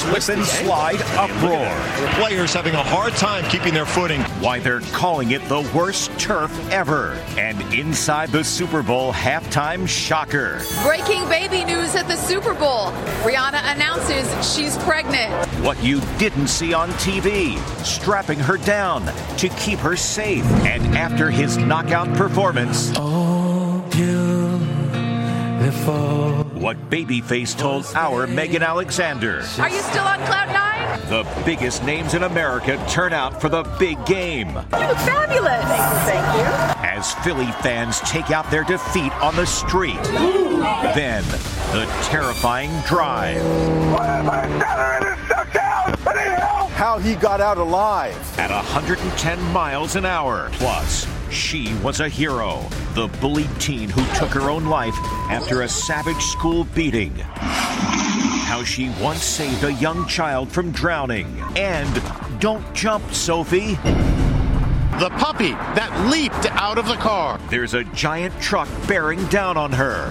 Slip and slide uproar. Players having a hard time keeping their footing. Why they're calling it the worst turf ever. And inside the Super Bowl halftime shocker. Breaking baby news at the Super Bowl. Rihanna announces she's pregnant. What you didn't see on TV. Strapping her down to keep her safe. And after his knockout performance. Oh, beautiful. What Babyface told our Megan Alexander. Are you still on cloud nine? The biggest names in America turn out for the big game. You look fabulous. Thank you. As Philly fans take out their defeat on the street. then, the terrifying drive. How he got out alive. At 110 miles an hour. Plus, she was a hero. The bullied teen who took her own life after a savage school beating. How she once saved a young child from drowning. And don't jump, Sophie. The puppy that leaped out of the car. There's a giant truck bearing down on her.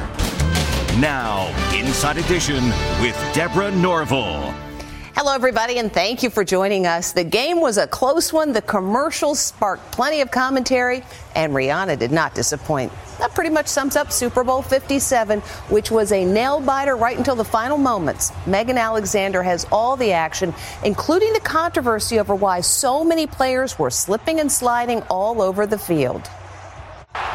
Now, Inside Edition with Deborah Norville. Hello, everybody, and thank you for joining us. The game was a close one. The commercials sparked plenty of commentary, and Rihanna did not disappoint. That pretty much sums up Super Bowl 57, which was a nail biter right until the final moments. Megan Alexander has all the action, including the controversy over why so many players were slipping and sliding all over the field.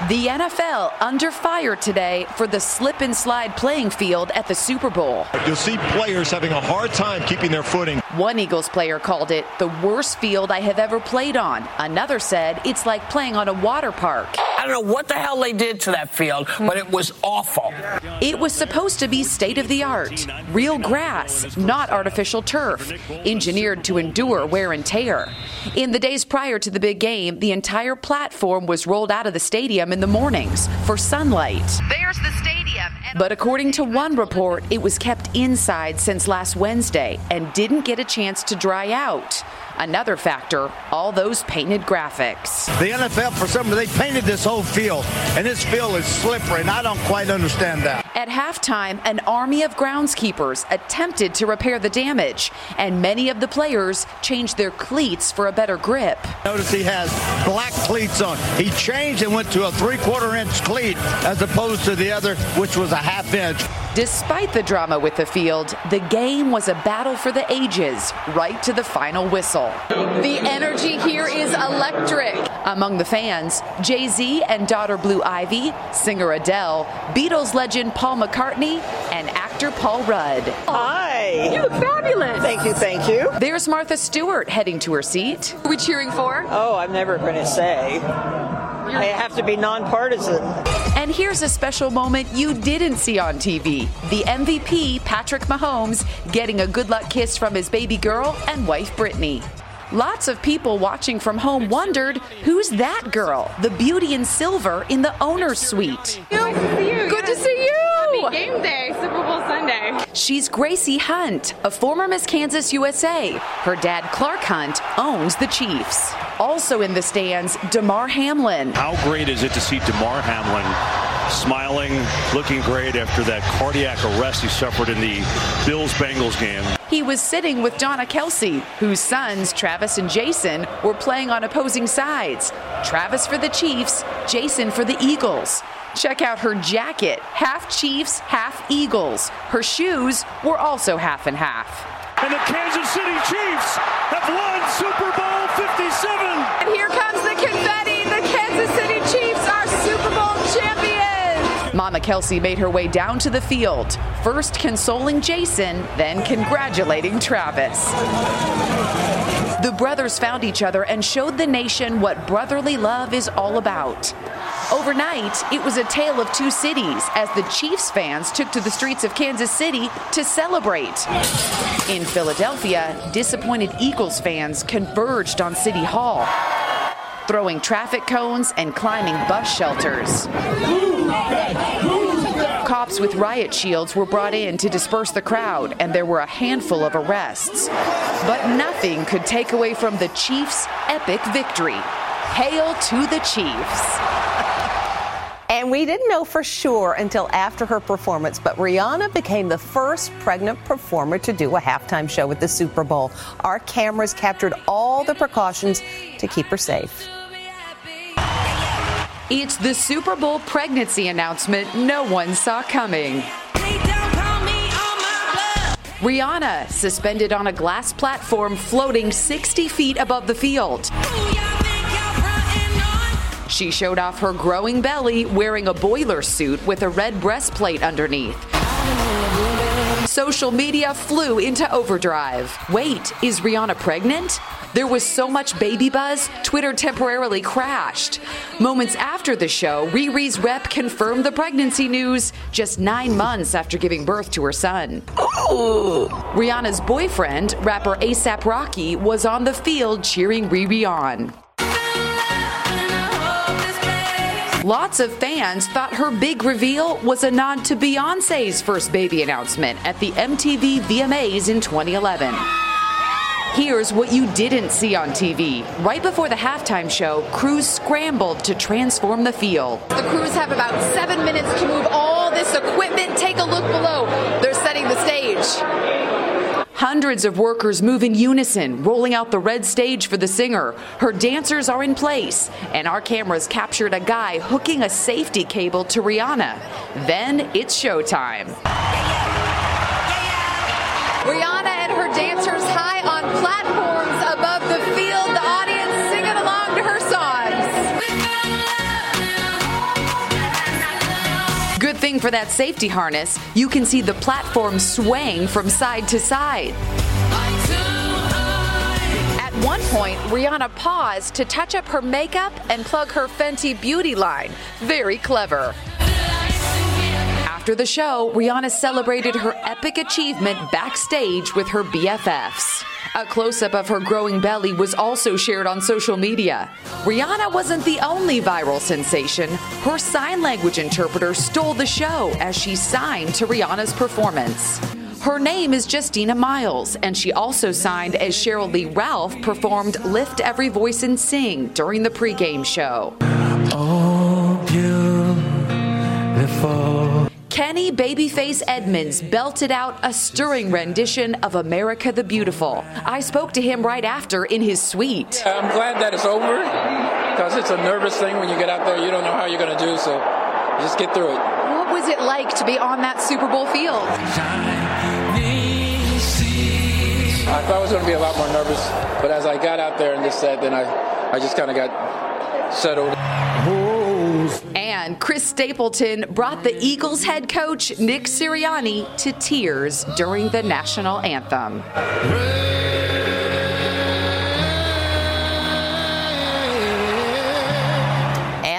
The NFL under fire today for the slip and slide playing field at the Super Bowl. You'll see players having a hard time keeping their footing. One Eagles player called it the worst field I have ever played on. Another said it's like playing on a water park. I don't know what the hell they did to that field, but it was awful. It was supposed to be state of the art, real grass, not artificial turf, engineered to endure wear and tear. In the days prior to the big game, the entire platform was rolled out of the stadium in the mornings for sunlight. There's the stadium. But according to one report, it was kept inside since last Wednesday and didn't get a chance to dry out. Another factor, all those painted graphics. The NFL, for some reason, they painted this whole field, and this field is slippery, and I don't quite understand that. At halftime, an army of groundskeepers attempted to repair the damage, and many of the players changed their cleats for a better grip. Notice he has black cleats on. He changed and went to a three quarter inch cleat as opposed to the other, which was a half inch. Despite the drama with the field, the game was a battle for the ages, right to the final whistle. The energy here is electric. Among the fans, Jay Z and daughter Blue Ivy, singer Adele, Beatles legend Paul McCartney, and actor Paul Rudd. Hi. You look fabulous. Thank you, thank you. There's Martha Stewart heading to her seat. Who are we cheering for? Oh, I'm never going to say. I have to be nonpartisan. And here's a special moment you didn't see on TV the MVP, Patrick Mahomes, getting a good luck kiss from his baby girl and wife, Brittany. Lots of people watching from home wondered who's that girl, the beauty in silver in the owner's suite. Nice to see you. Good to see you. Happy game day, Super Bowl Sunday. She's Gracie Hunt, a former Miss Kansas USA. Her dad, Clark Hunt, owns the Chiefs. Also in the stands, Damar Hamlin. How great is it to see Damar Hamlin smiling, looking great after that cardiac arrest he suffered in the Bills Bengals game? He was sitting with Donna Kelce, whose sons, Travis and Jason, were playing on opposing sides. Travis for the Chiefs, Jason for the Eagles. Check out her jacket, half Chiefs, half Eagles. Her shoes were also half and half. And the Kansas City Chiefs have won Super Bowl 57. And here comes the confetti. The Kansas City Chiefs are Super Bowl champions. Mama Kelce made her way down to the field, first consoling Jason, then congratulating Travis. The brothers found each other and showed the nation what brotherly love is all about. Overnight, it was a tale of two cities as the Chiefs fans took to the streets of Kansas City to celebrate. In Philadelphia, disappointed Eagles fans converged on City Hall, throwing traffic cones and climbing bus shelters. Cops with riot shields were brought in to disperse the crowd, and there were a handful of arrests. But nothing could take away from the Chiefs' epic victory. Hail to the Chiefs! And we didn't know for sure until after her performance, but Rihanna became the first pregnant performer to do a halftime show at the Super Bowl. Our cameras captured all the precautions to keep her safe. It's the Super Bowl pregnancy announcement no one saw coming. Rihanna suspended on a glass platform floating 60 feet above the field. She showed off her growing belly wearing a boiler suit with a red breastplate underneath. Social media flew into overdrive. Wait, is Rihanna pregnant? There was so much baby buzz, Twitter temporarily crashed. Moments after the show, Riri's rep confirmed the pregnancy news just nine months after giving birth to her son. Rihanna's boyfriend, rapper ASAP Rocky, was on the field cheering Riri on. Lots of fans thought her big reveal was a nod to Beyonce's first baby announcement at the MTV VMAs in 2011. Here's what you didn't see on TV. Right before the halftime show, crews scrambled to transform the field. The crews have about seven minutes to move all this equipment. Take a look below. They're setting the stage. Hundreds of workers move in unison, rolling out the red stage for the singer. Her dancers are in place, and our cameras captured a guy hooking a safety cable to Rihanna. Then it's showtime. Rihanna and her dancers high for that safety harness, you can see the platform swaying from side to side. At one point, Rihanna paused to touch up her makeup and plug her Fenty beauty line. Very clever. After the show, Rihanna celebrated her epic achievement backstage with her BFFs. A close up of her growing belly was also shared on social media. Rihanna wasn't the only viral sensation. Her sign language interpreter stole the show as she signed to Rihanna's performance. Her name is Justina Miles, and she also signed as Sheryl Lee Ralph performed Lift Every Voice and Sing during the pregame show. Oh. Kenny Babyface Edmonds belted out a stirring rendition of America the Beautiful. I spoke to him right after in his suite. I'm glad that it's over because it's a nervous thing when you get out there. You don't know how you're going to do, so just get through it. What was it like to be on that Super Bowl field? I thought I was going to be a lot more nervous, but as I got out there and just said, then I, I just kind of got settled. Chris Stapleton brought the Eagles head coach Nick Sirianni to tears during the national anthem.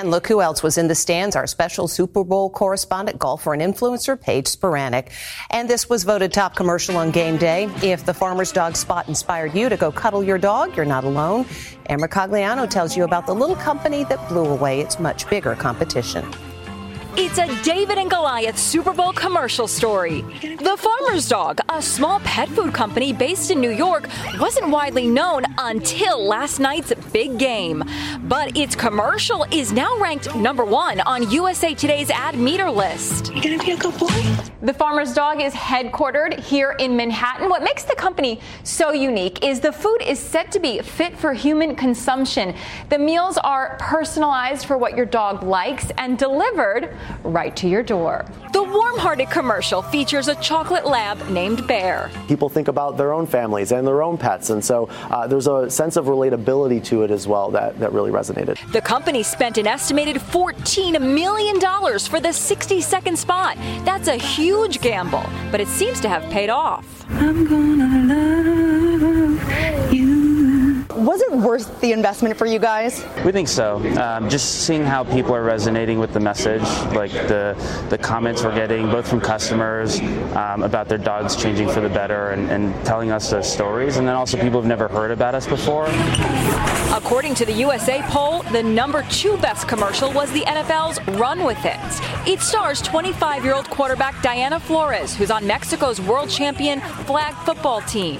And look who else was in the stands. Our special Super Bowl correspondent, golfer, and influencer, Paige Spiranac. And this was voted top commercial on game day. If the farmer's dog spot inspired you to go cuddle your dog, you're not alone. Ann Mercogliano tells you about the little company that blew away its much bigger competition. It's a David and Goliath Super Bowl commercial story. The Farmer's Dog, a small pet food company based in New York, wasn't widely known until last night's big game. But its commercial is now ranked number one on USA Today's ad meter list. You gonna be a good boy? The Farmer's Dog is headquartered here in Manhattan. What makes the company so unique is the food is said to be fit for human consumption. The meals are personalized for what your dog likes and delivered right to your door. The warm hearted commercial features a chocolate lab named Bear. People think about their own families and their own pets, and so uh, there's a sense of relatability to it as well that, that really resonated. The company spent an estimated $14 million for the 60 second spot. That's a huge gamble, but it seems to have paid off. I'm gonna love you. Was it worth the investment for you guys? We think so. Um, just seeing how people are resonating with the message, like the the comments we're getting both from customers um, about their dogs changing for the better and, and telling us those stories, and then also people who've never heard about us before. According to the USA poll, the number two best commercial was the NFL's Run With It. It stars 25 year old quarterback Diana Flores, who's on Mexico's world champion flag football team.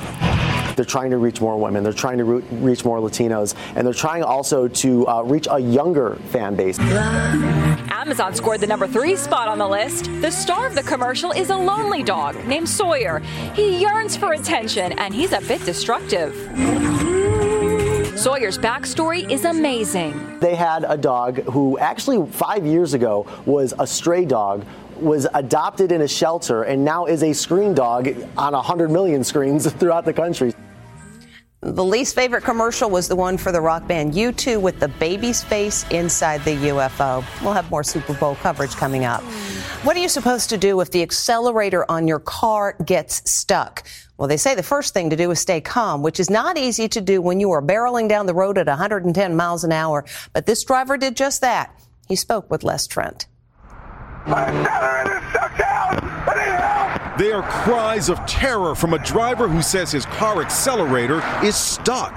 They're trying to reach more women. They're trying to re- reach more Latinos. And they're trying also to uh, reach a younger fan base. Amazon scored the number three spot on the list. The star of the commercial is a lonely dog named Sawyer. He yearns for attention and he's a bit destructive. Sawyer's backstory is amazing. They had a dog who actually five years ago was a stray dog was adopted in a shelter and now is a screen dog on 100 million screens throughout the country. The least favorite commercial was the one for the rock band U2 with the baby's face inside the UFO. We'll have more Super Bowl coverage coming up. What are you supposed to do if the accelerator on your car gets stuck? Well, they say the first thing to do is stay calm, which is not easy to do when you are barreling down the road at 110 miles an hour. But this driver did just that. He spoke with Les Trent. They are cries of terror from a driver who says his car accelerator is stuck.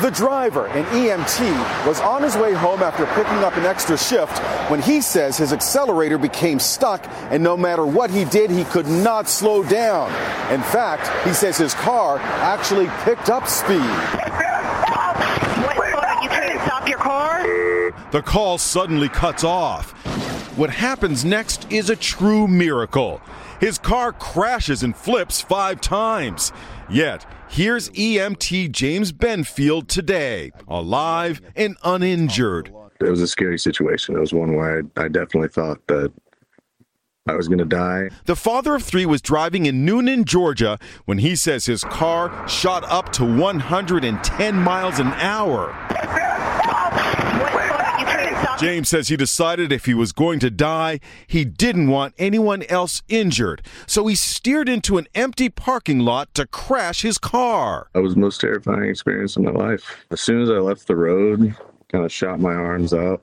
The driver, an EMT, was on his way home after picking up an extra shift when he says his accelerator became stuck and no matter what he did, he could not slow down. In fact, he says his car actually picked up speed. The call suddenly cuts off. What happens next is a true miracle. His car crashes and flips five times. Yet, here's EMT James Benfield today, alive and uninjured. It was a scary situation. It was one where I, I definitely thought that I was going to die. The father of three was driving in Newnan, Georgia, when he says his car shot up to 110 miles an hour. James says he decided if he was going to die, he didn't want anyone else injured. So he steered into an empty parking lot to crash his car. That was the most terrifying experience of my life. As soon as I left the road, kind of shot my arms out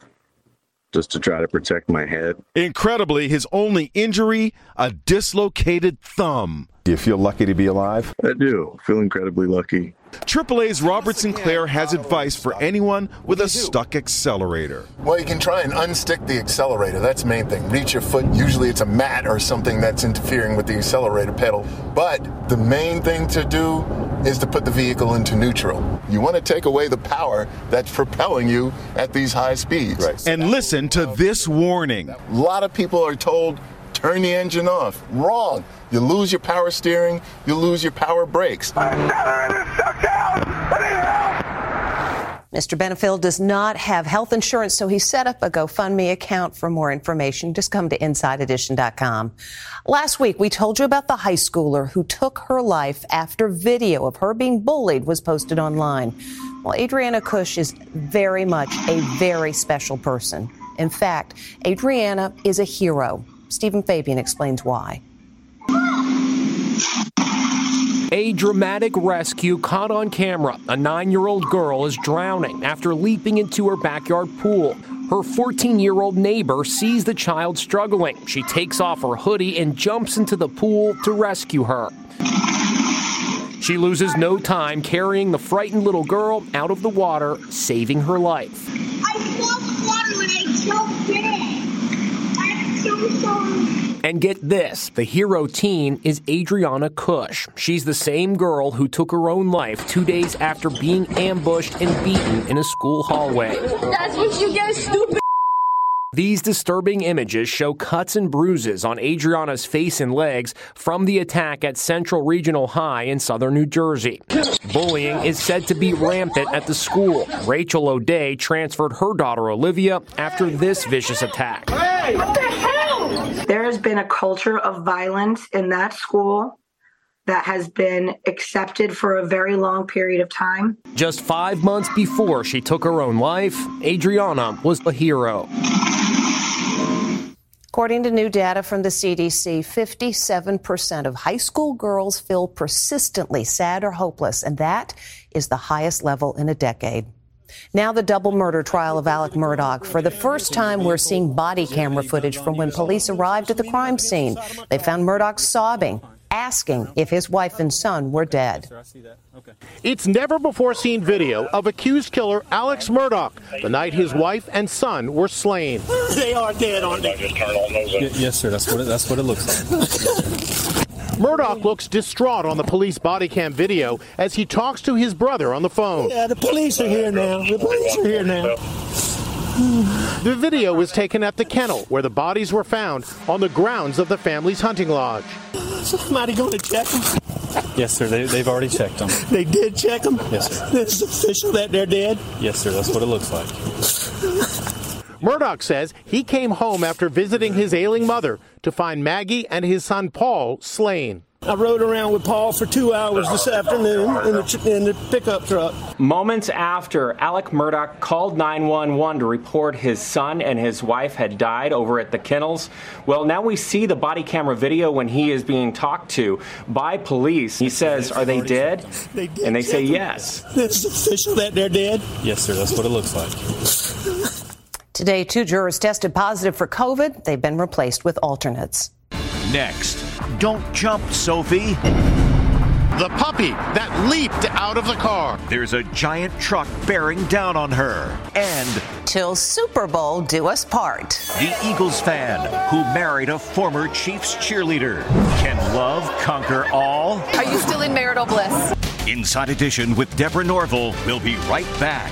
just to try to protect my head. Incredibly, his only injury, a dislocated thumb. Do you feel lucky to be alive? I do. I feel incredibly lucky. AAA's Robert Sinclair has advice for anyone with a stuck accelerator. Well, you can try and unstick the accelerator. That's the main thing. Reach your foot. Usually it's a mat or something that's interfering with the accelerator pedal. But the main thing to do is to put the vehicle into neutral. You want to take away the power that's propelling you at these high speeds. Right. And listen to this warning. A lot of people are told turn the engine off. Wrong. You lose your power steering, you lose your power brakes. Mr. Benfield does not have health insurance, so he set up a GoFundMe account for more information. Just come to InsideEdition.com. Last week, we told you about the high schooler who took her life after video of her being bullied was posted online. Well, Adriana Kuch is very much a very special person. In fact, Adriana is a hero. Stephen Fabian explains why. A dramatic rescue caught on camera. A nine year old girl is drowning after leaping into her backyard pool. Her 14 year old neighbor sees the child struggling. She takes off her hoodie and jumps into the pool to rescue her. She loses no time carrying the frightened little girl out of the water, saving her life. I felt water when I jumped in. I'm so sorry. And get this the hero teen is Adriana Kuch. She's the same girl who took her own life two days after being ambushed and beaten in a school hallway. That's what you get, stupid. These disturbing images show cuts and bruises on Adriana's face and legs from the attack at Central Regional High in southern New Jersey. Bullying is said to be rampant at the school. Rachel O'Day transferred her daughter Olivia after this vicious attack. What the hell? There has been a culture of violence in that school that has been accepted for a very long period of time. Just five months before she took her own life, Adriana was a hero. According to new data from the CDC, 57% of high school girls feel persistently sad or hopeless, and that is the highest level in a decade. Now, the double murder trial of Alec Murdaugh. For the first time, we're seeing body camera footage from when police arrived at the crime scene. They found Murdaugh sobbing, asking if his wife and son were dead. It's never before seen video of accused killer Alex Murdaugh the night his wife and son were slain. They are dead, aren't they? yes, sir. That's what it, that's what it looks like. Murdaugh looks distraught on the police body cam video as he talks to his brother on the phone. Yeah, the police are here now. The police are here now. The video was taken at the kennel where the bodies were found on the grounds of the family's hunting lodge. Somebody going to check them? Yes, sir. They, they've already checked them. They did check them? Yes, sir. This is official that they're dead? Yes, sir. That's what it looks like. Murdaugh says he came home after visiting his ailing mother to find Maggie and his son Paul slain. I rode around with Paul for two hours this afternoon in the, in the pickup truck. Moments after Alec Murdaugh called 911 to report his son and his wife had died over at the kennels, well, now we see the body camera video when he is being talked to by police. He says, Are they dead? They did And they say yes. This is official that they're dead? Yes, sir. That's what it looks like. Today, two jurors tested positive for COVID. They've been replaced with alternates. Next, don't jump, Sophie. The puppy that leaped out of the car. There's a giant truck bearing down on her. And Till Super Bowl do us part. the Eagles fan who married a former Chiefs cheerleader. Can love conquer all? Are you still in marital bliss? Inside Edition with Deborah Norville. We'll be right back.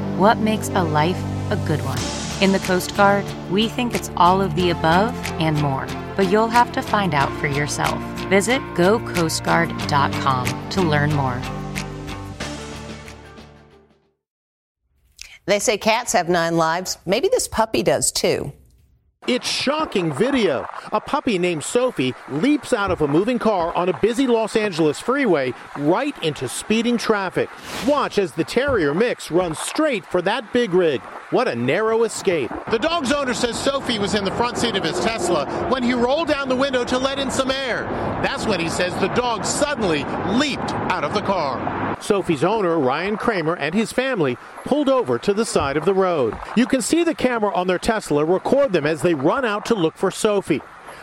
what makes a life a good one? In the Coast Guard, we think it's all of the above and more, but you'll have to find out for yourself. Visit gocoastguard.com to learn more. They say cats have nine lives. Maybe this puppy does too. It's shocking video. A puppy named Sophie leaps out of a moving car on a busy Los Angeles freeway right into speeding traffic. Watch as the terrier mix runs straight for that big rig. What a narrow escape. The dog's owner says Sophie was in the front seat of his Tesla when he rolled down the window to let in some air. That's when he says the dog suddenly leaped out of the car. Sophie's owner, Ryan Kramer, and his family pulled over to the side of the road. You can see the camera on their Tesla record them as they run out to look for Sophie.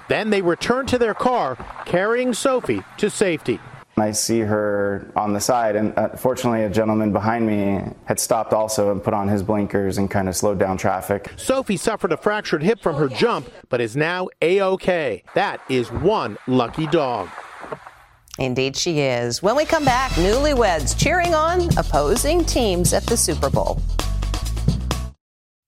Then they return to their car, carrying Sophie to safety. I see her on the side, and uh, fortunately, a gentleman behind me had stopped also and put on his blinkers and kind of slowed down traffic. Sophie suffered a fractured hip from her jump, but is now A OK. That is one lucky dog. Indeed, she is. When we come back, newlyweds cheering on opposing teams at the Super Bowl.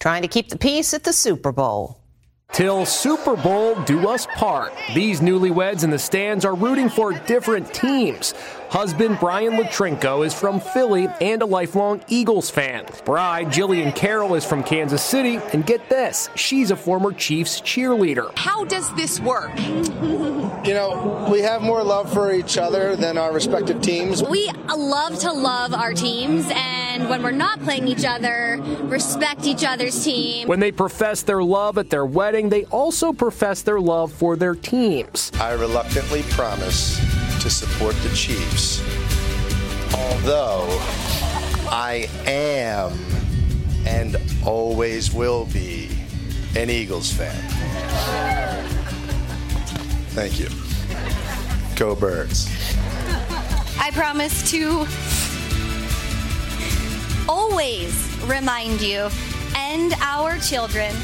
Trying to keep the peace at the Super Bowl. Till Super Bowl do us part. These newlyweds in the stands are rooting for different teams. Husband Brian Latrinko is from Philly and a lifelong Eagles fan. Bride Jillian Carroll is from Kansas City, and get this, she's a former Chiefs cheerleader. How does this work? You know, we have more love for each other than our respective teams. We love to love our teams, and when we're not playing each other, respect each other's team. When they profess their love at their wedding, they also profess their love for their teams. I reluctantly promise to support the Chiefs, although I am and always will be an Eagles fan. Thank you. Go Birds. I promise to always remind you and our children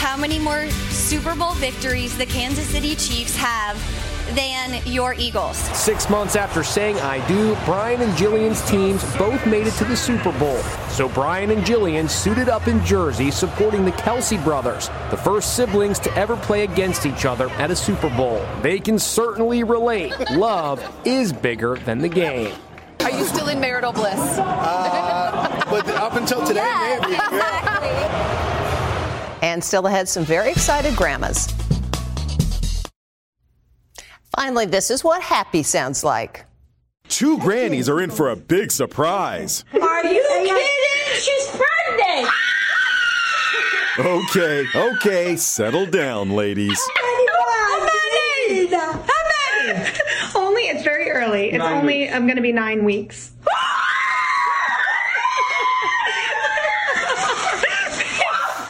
how many more Super Bowl victories the Kansas City Chiefs have than your Eagles. Six months after saying I do, Brian and Jillian's teams both made it to the Super Bowl. So Brian and Jillian suited up in Jersey supporting the Kelce brothers, the first siblings to ever play against each other at a Super Bowl. They can certainly relate. Love is bigger than the game. Are you still in marital bliss? Uh, but up until today, yeah, maybe. Exactly. And still ahead, some very excited grandmas. Finally, this is what happy sounds like. Two grannies are in for a big surprise. Are you kidding? She's pregnant. Okay, okay, settle down, ladies. How many? How many? Only, it's very early. It's Nine only, I'm going to be nine weeks.